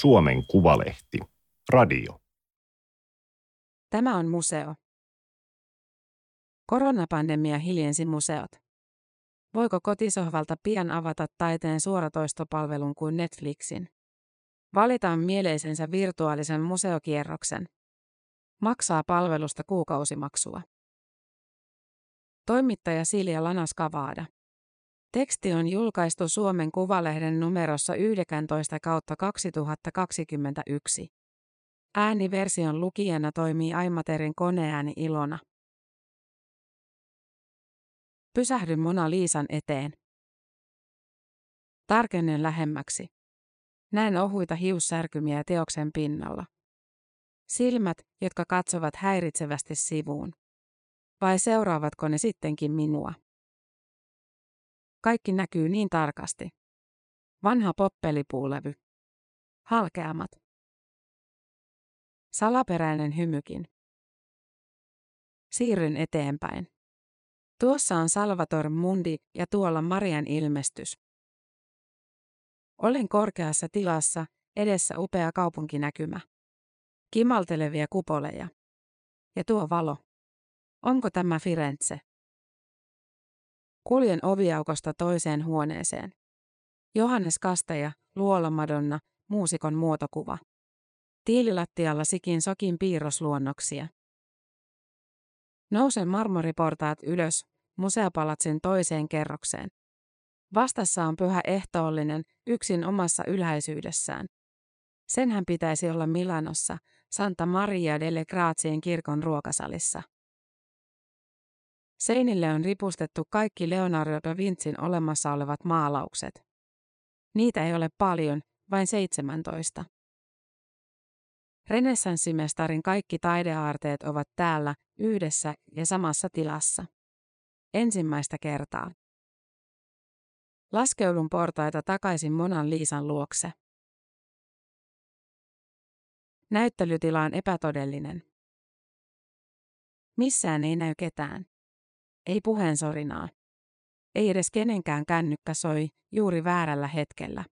Suomen Kuvalehti. Radio. Tämä on museo. Koronapandemia hiljensi museot. Voiko kotisohvalta pian avata taiteen suoratoistopalvelun kuin Netflixin? Valitaan mieleisensä virtuaalisen museokierroksen. Maksaa palvelusta kuukausimaksua. Toimittaja Silja Lanas-Kavaada. Teksti on julkaistu Suomen Kuvalehden numerossa 19 kautta 2021. Ääniversion lukijana toimii Aimaterin koneääni Ilona. Pysähdy Mona Liisan eteen. Tarkennen lähemmäksi. Näen ohuita hiussärkymiä teoksen pinnalla. Silmät, jotka katsovat häiritsevästi sivuun. Vai seuraavatko ne sittenkin minua? Kaikki näkyy niin tarkasti. Vanha poppelipuulevy. Halkeamat. Salaperäinen hymykin. Siirryn eteenpäin. Tuossa on Salvator Mundi ja tuolla Marian ilmestys. Olen korkeassa tilassa, edessä upea kaupunkinäkymä. Kimaltelevia kupoleja. Ja tuo valo. Onko tämä Firenze? Kuljen oviaukosta toiseen huoneeseen. Johannes Kasteja, Luola Madonna, muusikon muotokuva. Tiililattialla sikin sokin piirrosluonnoksia. Nousen marmoriportaat ylös, museopalatsin toiseen kerrokseen. Vastassa on pyhä ehtoollinen, yksin omassa ylhäisyydessään. Senhän pitäisi olla Milanossa, Santa Maria delle Grazien kirkon ruokasalissa. Seinille on ripustettu kaikki Leonardo da Vincin olemassa olevat maalaukset. Niitä ei ole paljon, vain 17. Renessanssimestarin kaikki taideaarteet ovat täällä, yhdessä ja samassa tilassa. Ensimmäistä kertaa. Laskeudun portaita takaisin Monan Liisan luokse. Näyttelytila on epätodellinen. Missään ei näy ketään. Ei puheensorinaa. Ei edes kenenkään kännykkä soi juuri väärällä hetkellä.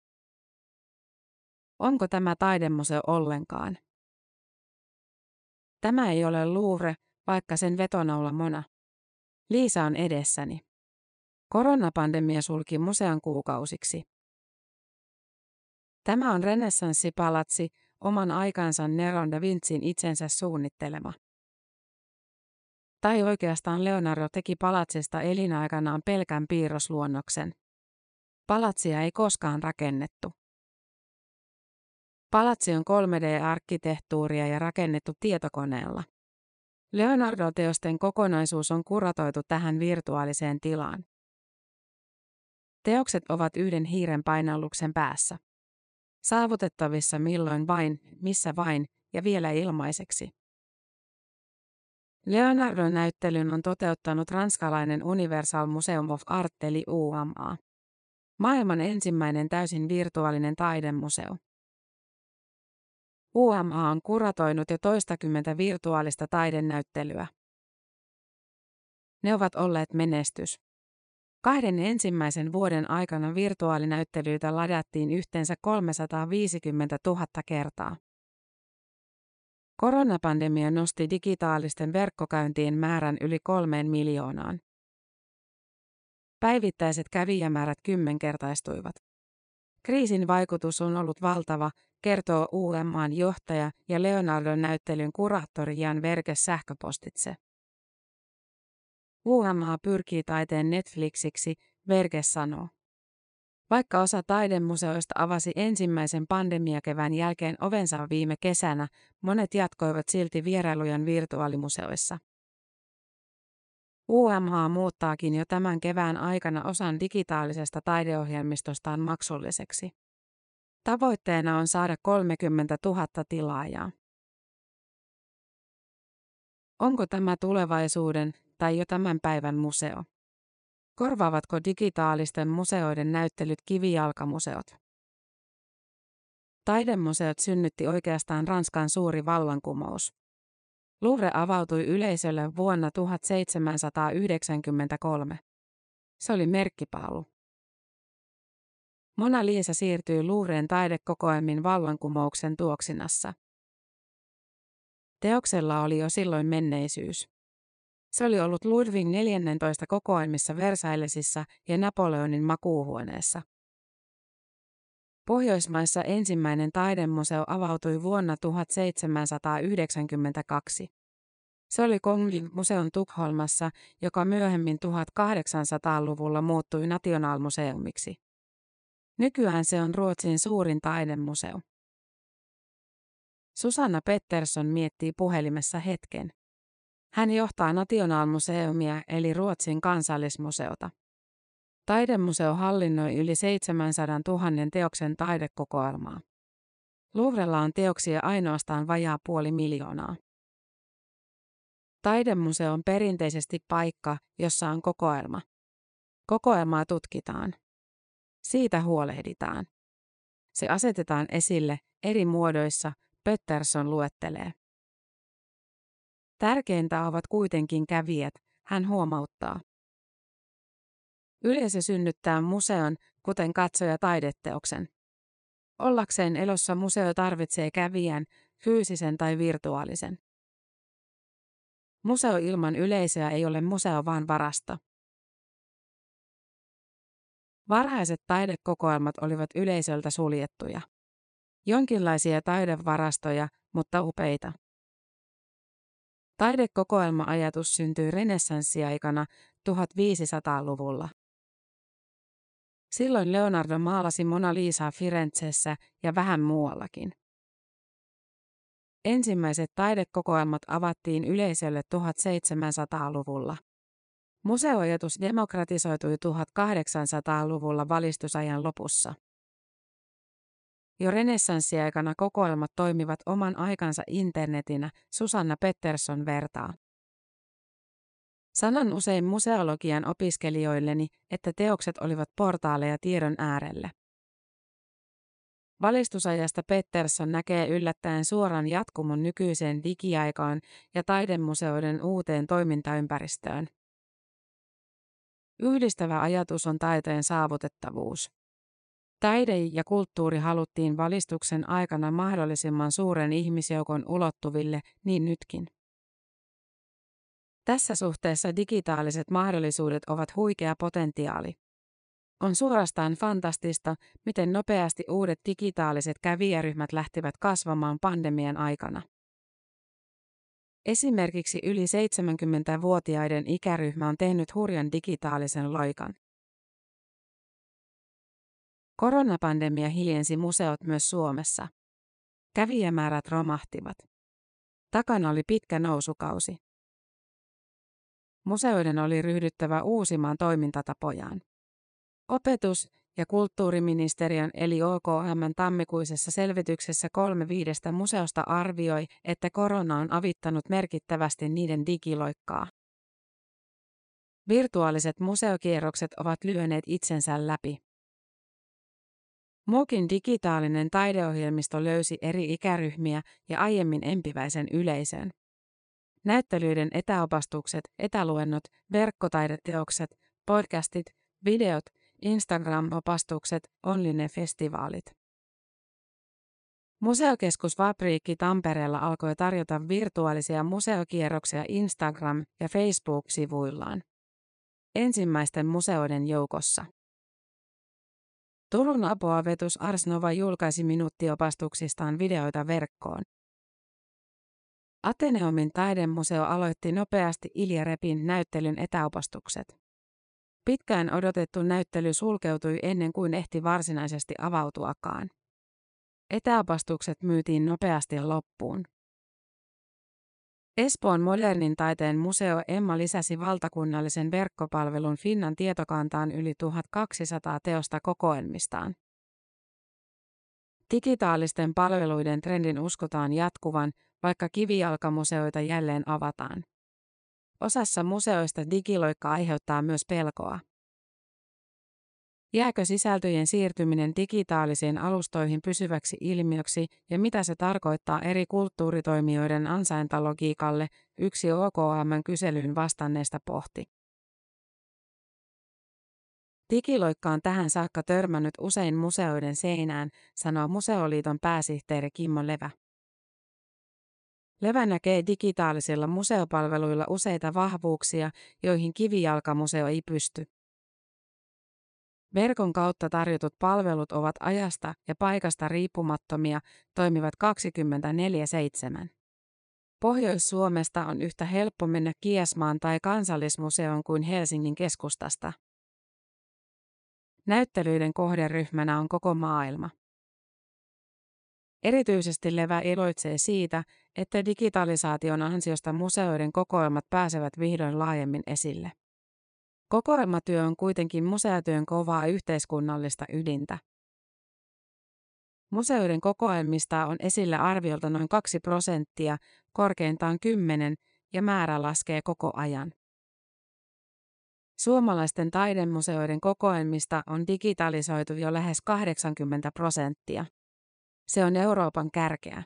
Onko tämä taidemuseo ollenkaan? Tämä ei ole luure, vaikka sen vetonaula mona. Liisa on edessäni. Koronapandemia sulki museon kuukausiksi. Tämä on renessanssipalatsi, oman aikansa Neron da Vincin itsensä suunnittelema. Tai oikeastaan Leonardo teki palatsista elinaikanaan pelkän piirrosluonnoksen. Palatsia ei koskaan rakennettu. Palatsi on 3D-arkkitehtuuria ja rakennettu tietokoneella. Leonardo-teosten kokonaisuus on kuratoitu tähän virtuaaliseen tilaan. Teokset ovat yhden hiiren painalluksen päässä. Saavutettavissa milloin vain, missä vain, ja vielä ilmaiseksi. Leonardo-näyttelyn on toteuttanut ranskalainen Universal Museum of Art eli UMA. Maailman ensimmäinen täysin virtuaalinen taidemuseo. UMA on kuratoinut jo toistakymmentä virtuaalista taidenäyttelyä. Ne ovat olleet menestys. Kahden ensimmäisen vuoden aikana virtuaalinäyttelyitä ladattiin yhteensä 350 000 kertaa. Koronapandemia nosti digitaalisten verkkokäyntien määrän yli kolmeen miljoonaan. Päivittäiset kävijämäärät kymmenkertaistuivat. Kriisin vaikutus on ollut valtava, kertoo UMAn johtaja ja Leonardon näyttelyn kuraattori Jan Verke sähköpostitse. UMA pyrkii taiteen Netflixiksi, Verke sanoo. Vaikka osa taidemuseoista avasi ensimmäisen pandemiakevään jälkeen ovensa viime kesänä, monet jatkoivat silti vierailujen virtuaalimuseoissa. UMH muuttaakin jo tämän kevään aikana osan digitaalisesta taideohjelmistostaan maksulliseksi. Tavoitteena on saada 30 000 tilaajaa. Onko tämä tulevaisuuden tai jo tämän päivän museo? Korvaavatko digitaalisten museoiden näyttelyt kivijalkamuseot? Taidemuseot synnytti oikeastaan Ranskan suuri vallankumous. Louvre avautui yleisölle vuonna 1793. Se oli merkkipaalu. Mona Lisa siirtyy Louvren taidekokoelmin vallankumouksen tuoksinassa. Teoksella oli jo silloin menneisyys. Se oli ollut Ludwig 14 kokoelmissa Versaillesissa ja Napoleonin makuuhuoneessa. Pohjoismaissa ensimmäinen taidemuseo avautui vuonna 1792. Se oli Kongin museon Tukholmassa, joka myöhemmin 1800-luvulla muuttui Nationalmuseumiksi. Nykyään se on Ruotsin suurin taidemuseo. Susanna Pettersson miettii puhelimessa hetken. Hän johtaa Nationalmuseumia eli Ruotsin kansallismuseota. Taidemuseo hallinnoi yli 700 000 teoksen taidekokoelmaa. Louvrella on teoksia ainoastaan vajaa puoli miljoonaa. Taidemuseo on perinteisesti paikka, jossa on kokoelma. Kokoelmaa tutkitaan. Siitä huolehditaan. Se asetetaan esille eri muodoissa, Pettersson luettelee. Tärkeintä ovat kuitenkin kävijät, hän huomauttaa. Yleisö synnyttää museon, kuten katsoja taideteoksen. Ollakseen elossa museo tarvitsee kävijän, fyysisen tai virtuaalisen. Museo ilman yleisöä ei ole museo vaan varasto. Varhaiset taidekokoelmat olivat yleisöltä suljettuja. Jonkinlaisia taidevarastoja, mutta upeita. Taidekokoelma-ajatus syntyi renessanssiaikana 1500-luvulla. Silloin Leonardo maalasi Mona Lisaa Firenzessä ja vähän muuallakin. Ensimmäiset taidekokoelmat avattiin yleisölle 1700-luvulla. Museoajatus demokratisoitui 1800-luvulla valistusajan lopussa. Jo renessanssiaikana kokoelmat toimivat oman aikansa internetinä, Susanna Pettersson vertaa. Sanon usein museologian opiskelijoilleni, että teokset olivat portaaleja tiedon äärelle. Valistusajasta Pettersson näkee yllättäen suoran jatkumon nykyiseen digiaikaan ja taidemuseoiden uuteen toimintaympäristöön. Yhdistävä ajatus on taiteen saavutettavuus. Taide ja kulttuuri haluttiin valistuksen aikana mahdollisimman suuren ihmisjoukon ulottuville, niin nytkin. Tässä suhteessa digitaaliset mahdollisuudet ovat huikea potentiaali. On suorastaan fantastista, miten nopeasti uudet digitaaliset kävijäryhmät lähtivät kasvamaan pandemian aikana. Esimerkiksi yli 70-vuotiaiden ikäryhmä on tehnyt hurjan digitaalisen loikan. Koronapandemia hiljensi museot myös Suomessa. Kävijämäärät romahtivat. Takana oli pitkä nousukausi. Museoiden oli ryhdyttävä uusimaan toimintatapojaan. Opetus- ja kulttuuriministeriön eli OKM tammikuisessa selvityksessä kolme viidestä museosta arvioi, että korona on avittanut merkittävästi niiden digiloikkaa. Virtuaaliset museokierrokset ovat lyöneet itsensä läpi. Mokin digitaalinen taideohjelmisto löysi eri ikäryhmiä ja aiemmin empiväisen yleisön. Näyttelyiden etäopastukset, etäluennot, verkkotaideteokset, podcastit, videot, Instagram-opastukset, online-festivaalit. Museokeskus Fabriikki Tampereella alkoi tarjota virtuaalisia museokierroksia Instagram- ja Facebook-sivuillaan. Ensimmäisten museoiden joukossa. Turun apuavetus Ars Nova julkaisi minuuttiopastuksistaan videoita verkkoon. Ateneumin taidemuseo aloitti nopeasti Ilja Repin näyttelyn etäopastukset. Pitkään odotettu näyttely sulkeutui ennen kuin ehti varsinaisesti avautuakaan. Etäopastukset myytiin nopeasti loppuun. Espoon modernin taiteen museo Emma lisäsi valtakunnallisen verkkopalvelun Finnan tietokantaan yli 1200 teosta kokoelmistaan. Digitaalisten palveluiden trendin uskotaan jatkuvan, vaikka kivijalkamuseoita jälleen avataan. Osassa museoista digiloikka aiheuttaa myös pelkoa. Jääkö sisältöjen siirtyminen digitaalisiin alustoihin pysyväksi ilmiöksi ja mitä se tarkoittaa eri kulttuuritoimijoiden ansaintalogiikalle, yksi OKM kyselyyn vastanneesta pohti. Digiloikka on tähän saakka törmännyt usein museoiden seinään, sanoo Museoliiton pääsihteeri Kimmo Levä. Levä näkee digitaalisilla museopalveluilla useita vahvuuksia, joihin kivijalkamuseo ei pysty. Verkon kautta tarjotut palvelut ovat ajasta ja paikasta riippumattomia, toimivat 24-7. Pohjois-Suomesta on yhtä helppo mennä Kiasmaan tai kansallismuseoon kuin Helsingin keskustasta. Näyttelyiden kohderyhmänä on koko maailma. Erityisesti Levä iloitsee siitä, että digitalisaation ansiosta museoiden kokoelmat pääsevät vihdoin laajemmin esille. Kokoelmatyö on kuitenkin museotyön kovaa yhteiskunnallista ydintä. Museoiden kokoelmista on esillä arviolta noin 2 prosenttia, korkeintaan 10, ja määrä laskee koko ajan. Suomalaisten taidemuseoiden kokoelmista on digitalisoitu jo lähes 80 prosenttia. Se on Euroopan kärkeä.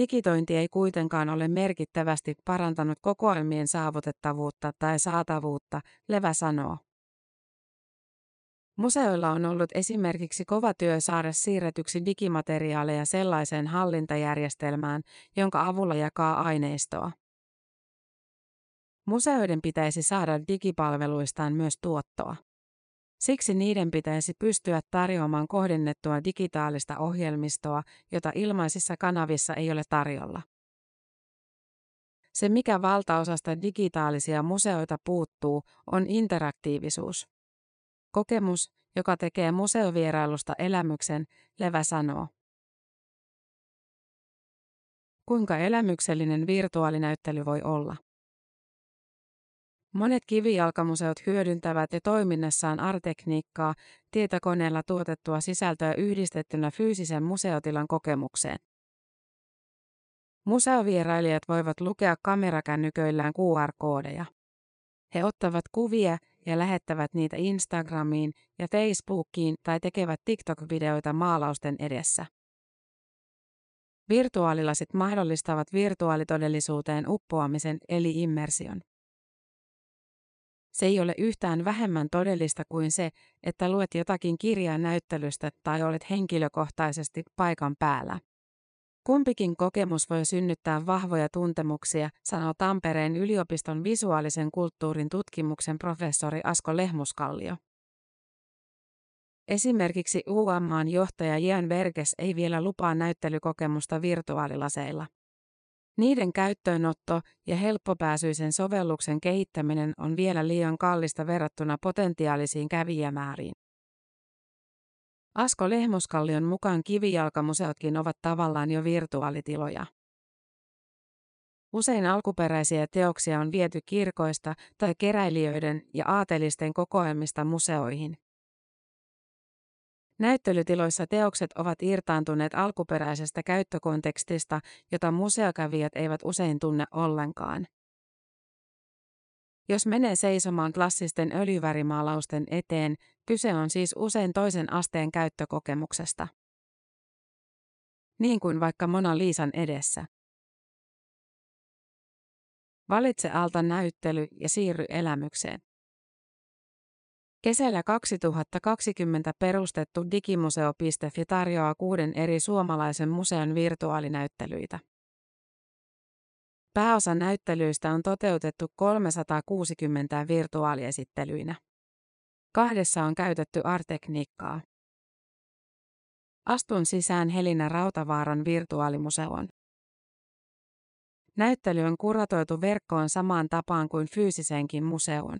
Digitointi ei kuitenkaan ole merkittävästi parantanut kokoelmien saavutettavuutta tai saatavuutta, Levä sanoo. Museoilla on ollut esimerkiksi kova työ saada siirretyksi digimateriaaleja sellaiseen hallintajärjestelmään, jonka avulla jakaa aineistoa. Museoiden pitäisi saada digipalveluistaan myös tuottoa. Siksi niiden pitäisi pystyä tarjoamaan kohdennettua digitaalista ohjelmistoa, jota ilmaisissa kanavissa ei ole tarjolla. Se, mikä valtaosasta digitaalisia museoita puuttuu, on interaktiivisuus. Kokemus, joka tekee museovierailusta elämyksen, Levä sanoo. Kuinka elämyksellinen virtuaalinäyttely voi olla? Monet kivijalkamuseot hyödyntävät jo toiminnassaan artekniikkaa, tietokoneella tuotettua sisältöä yhdistettynä fyysisen museotilan kokemukseen. Museovierailijat voivat lukea kamerakännyköillään QR-koodeja. He ottavat kuvia ja lähettävät niitä Instagramiin ja Facebookiin tai tekevät TikTok-videoita maalausten edessä. Virtuaalilasit mahdollistavat virtuaalitodellisuuteen uppoamisen eli immersion. Se ei ole yhtään vähemmän todellista kuin se, että luet jotakin kirjaa näyttelystä tai olet henkilökohtaisesti paikan päällä. Kumpikin kokemus voi synnyttää vahvoja tuntemuksia, sanoo Tampereen yliopiston visuaalisen kulttuurin tutkimuksen professori Asko Lehmuskallio. Esimerkiksi UAMAan johtaja Jan Verges ei vielä lupaa näyttelykokemusta virtuaalilaseilla. Niiden käyttöönotto ja helppopääsyisen sovelluksen kehittäminen on vielä liian kallista verrattuna potentiaalisiin kävijämääriin. Asko Lehmuskallion mukaan kivijalkamuseotkin ovat tavallaan jo virtuaalitiloja. Usein alkuperäisiä teoksia on viety kirkoista tai keräilijöiden ja aatelisten kokoelmista museoihin. Näyttelytiloissa teokset ovat irtaantuneet alkuperäisestä käyttökontekstista, jota museokävijät eivät usein tunne ollenkaan. Jos menee seisomaan klassisten öljyvärimaalausten eteen, kyse on siis usein toisen asteen käyttökokemuksesta. Niin kuin vaikka Mona Liisan edessä. Valitse alta näyttely ja siirry elämykseen. Kesällä 2020 perustettu digimuseo.fi tarjoaa kuuden eri suomalaisen museon virtuaalinäyttelyitä. Pääosa näyttelyistä on toteutettu 360 virtuaaliesittelyinä. Kahdessa on käytetty artekniikkaa. Astun sisään Helina Rautavaaran virtuaalimuseoon. Näyttely on kuratoitu verkkoon samaan tapaan kuin fyysiseenkin museoon.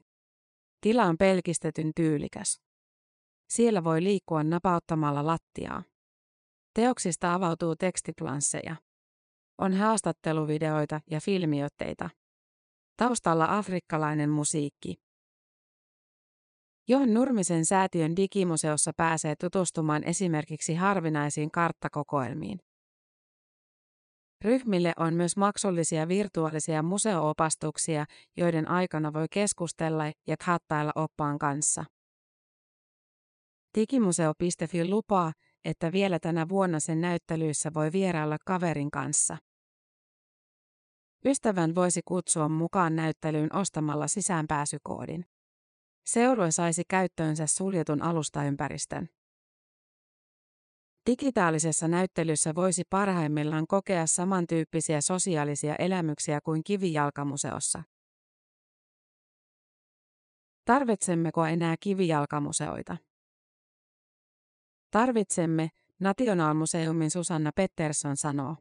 Tila on pelkistetyn tyylikäs. Siellä voi liikkua napauttamalla lattiaa. Teoksista avautuu tekstiplansseja. On haastatteluvideoita ja filmiotteita. Taustalla afrikkalainen musiikki. John Nurmisen säätiön digimuseossa pääsee tutustumaan esimerkiksi harvinaisiin karttakokoelmiin. Ryhmille on myös maksullisia virtuaalisia museoopastuksia, joiden aikana voi keskustella ja chattailla oppaan kanssa. Digimuseo.fi lupaa, että vielä tänä vuonna sen näyttelyissä voi vierailla kaverin kanssa. Ystävän voisi kutsua mukaan näyttelyyn ostamalla sisäänpääsykoodin. Seurue saisi käyttöönsä suljetun alustaympäristön. Digitaalisessa näyttelyssä voisi parhaimmillaan kokea samantyyppisiä sosiaalisia elämyksiä kuin kivijalkamuseossa. Tarvitsemmeko enää kivijalkamuseoita? Tarvitsemme, Nationalmuseumin Susanna Pettersson sanoo.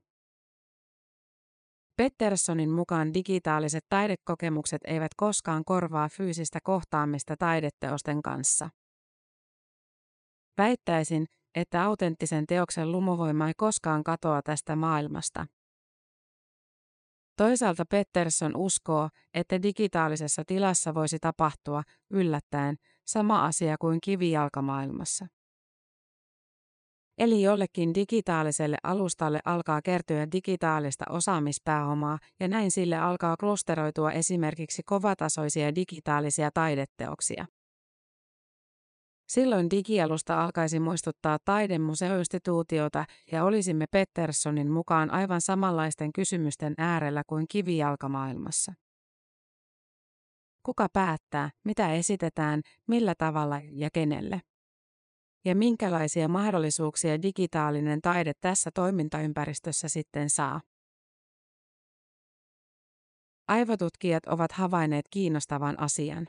Petterssonin mukaan digitaaliset taidekokemukset eivät koskaan korvaa fyysistä kohtaamista taideteosten kanssa. Väittäisin, että autenttisen teoksen lumuvoima ei koskaan katoa tästä maailmasta. Toisaalta Pettersson uskoo, että digitaalisessa tilassa voisi tapahtua, yllättäen, sama asia kuin kivijalkamaailmassa. Eli jollekin digitaaliselle alustalle alkaa kertyä digitaalista osaamispääomaa ja näin sille alkaa klusteroitua esimerkiksi kovatasoisia digitaalisia taideteoksia. Silloin digialusta alkaisi muistuttaa taidemuseoinstituutiota ja olisimme Petterssonin mukaan aivan samanlaisten kysymysten äärellä kuin kivijalkamaailmassa. Kuka päättää, mitä esitetään, millä tavalla ja kenelle? Ja minkälaisia mahdollisuuksia digitaalinen taide tässä toimintaympäristössä sitten saa? Aivotutkijat ovat havainneet kiinnostavan asian.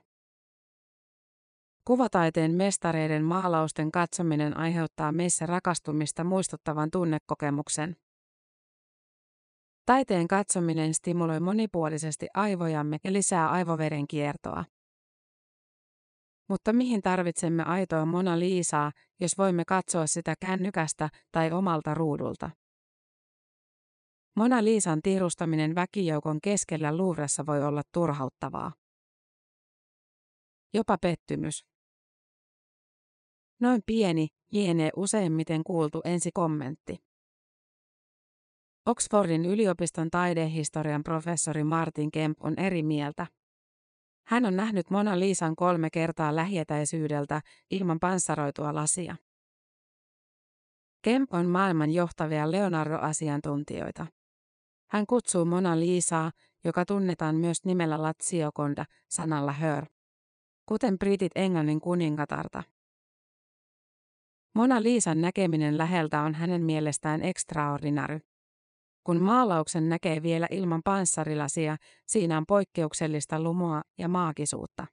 Kuvataiteen mestareiden maalausten katsominen aiheuttaa meissä rakastumista muistuttavan tunnekokemuksen. Taiteen katsominen stimuloi monipuolisesti aivojamme ja lisää aivoveren kiertoa. Mutta mihin tarvitsemme aitoa Mona Liisaa, jos voimme katsoa sitä kännykästä tai omalta ruudulta? Mona Liisan tiirustaminen väkijoukon keskellä luuressa voi olla turhauttavaa. Jopa pettymys. Noin pieni, lienee useimmiten kuultu ensikommentti. Oxfordin yliopiston taidehistorian professori Martin Kemp on eri mieltä. Hän on nähnyt Mona Liisan kolme kertaa lähietäisyydeltä ilman panssaroitua lasia. Kemp on maailman johtavia Leonardo-asiantuntijoita. Hän kutsuu Mona Liisaa, joka tunnetaan myös nimellä Laziokonda, sanalla her. Kuten britit englannin kuningatarta. Mona Liisan näkeminen läheltä on hänen mielestään extraordinary. Kun maalauksen näkee vielä ilman panssarilasia, siinä on poikkeuksellista lumua ja maagisuutta.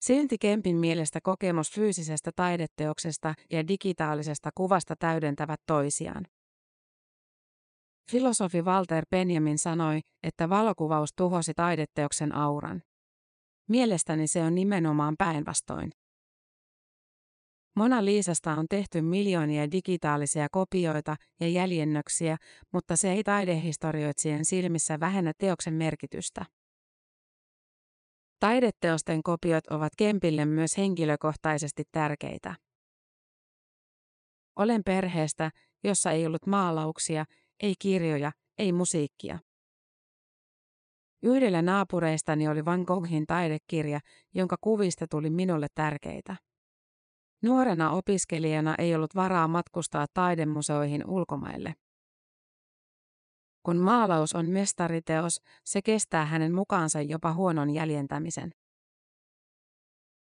Silti Kempin mielestä kokemus fyysisestä taideteoksesta ja digitaalisesta kuvasta täydentävät toisiaan. Filosofi Walter Benjamin sanoi, että valokuvaus tuhosi taideteoksen auran. Mielestäni se on nimenomaan päinvastoin. Mona Liisasta on tehty miljoonia digitaalisia kopioita ja jäljennöksiä, mutta se ei taidehistorioitsijan silmissä vähennä teoksen merkitystä. Taideteosten kopiot ovat Kempille myös henkilökohtaisesti tärkeitä. Olen perheestä, jossa ei ollut maalauksia, ei kirjoja, ei musiikkia. Yhdellä naapureistani oli Van Goghin taidekirja, jonka kuvista tuli minulle tärkeitä. Nuorena opiskelijana ei ollut varaa matkustaa taidemuseoihin ulkomaille. Kun maalaus on mestariteos, se kestää hänen mukaansa jopa huonon jäljentämisen.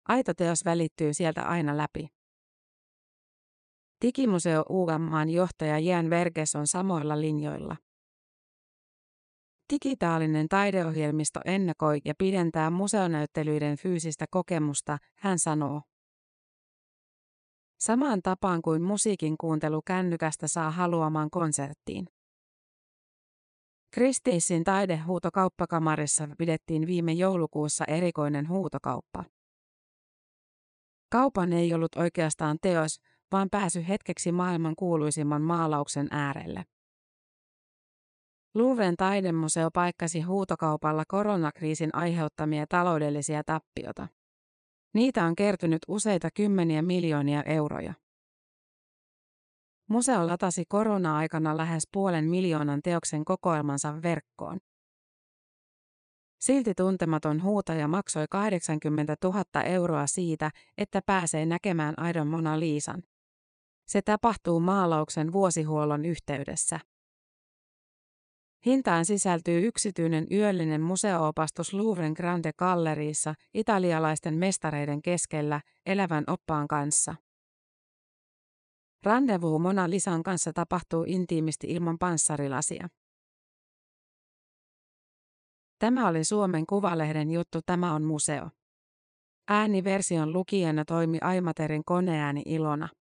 Aito teos välittyy sieltä aina läpi. Digimuseo UMAn johtaja Jan Verges on samoilla linjoilla. Digitaalinen taideohjelmisto ennakoi ja pidentää museonäyttelyiden fyysistä kokemusta, hän sanoo. Samaan tapaan kuin musiikin kuuntelu kännykästä saa haluamaan konserttiin. Kristiissin taidehuutokauppakamarissa pidettiin viime joulukuussa erikoinen huutokauppa. Kaupan ei ollut oikeastaan teos, vaan pääsy hetkeksi maailman kuuluisimman maalauksen äärelle. Louvren taidemuseo paikkasi huutokaupalla koronakriisin aiheuttamia taloudellisia tappiota. Niitä on kertynyt useita kymmeniä miljoonia euroja. Museo latasi korona-aikana lähes puolen miljoonan teoksen kokoelmansa verkkoon. Silti tuntematon huutaja maksoi 80 000 euroa siitä, että pääsee näkemään aidon Mona Liisan. Se tapahtuu maalauksen vuosihuollon yhteydessä. Hintaan sisältyy yksityinen yöllinen museoopastus Louvren Grande Galleriissa italialaisten mestareiden keskellä elävän oppaan kanssa. Rendezvous Mona Lisan kanssa tapahtuu intiimisti ilman panssarilasia. Tämä oli Suomen Kuvalehden juttu Tämä on museo. Ääniversion lukijana toimi Aimaterin koneääni Ilona.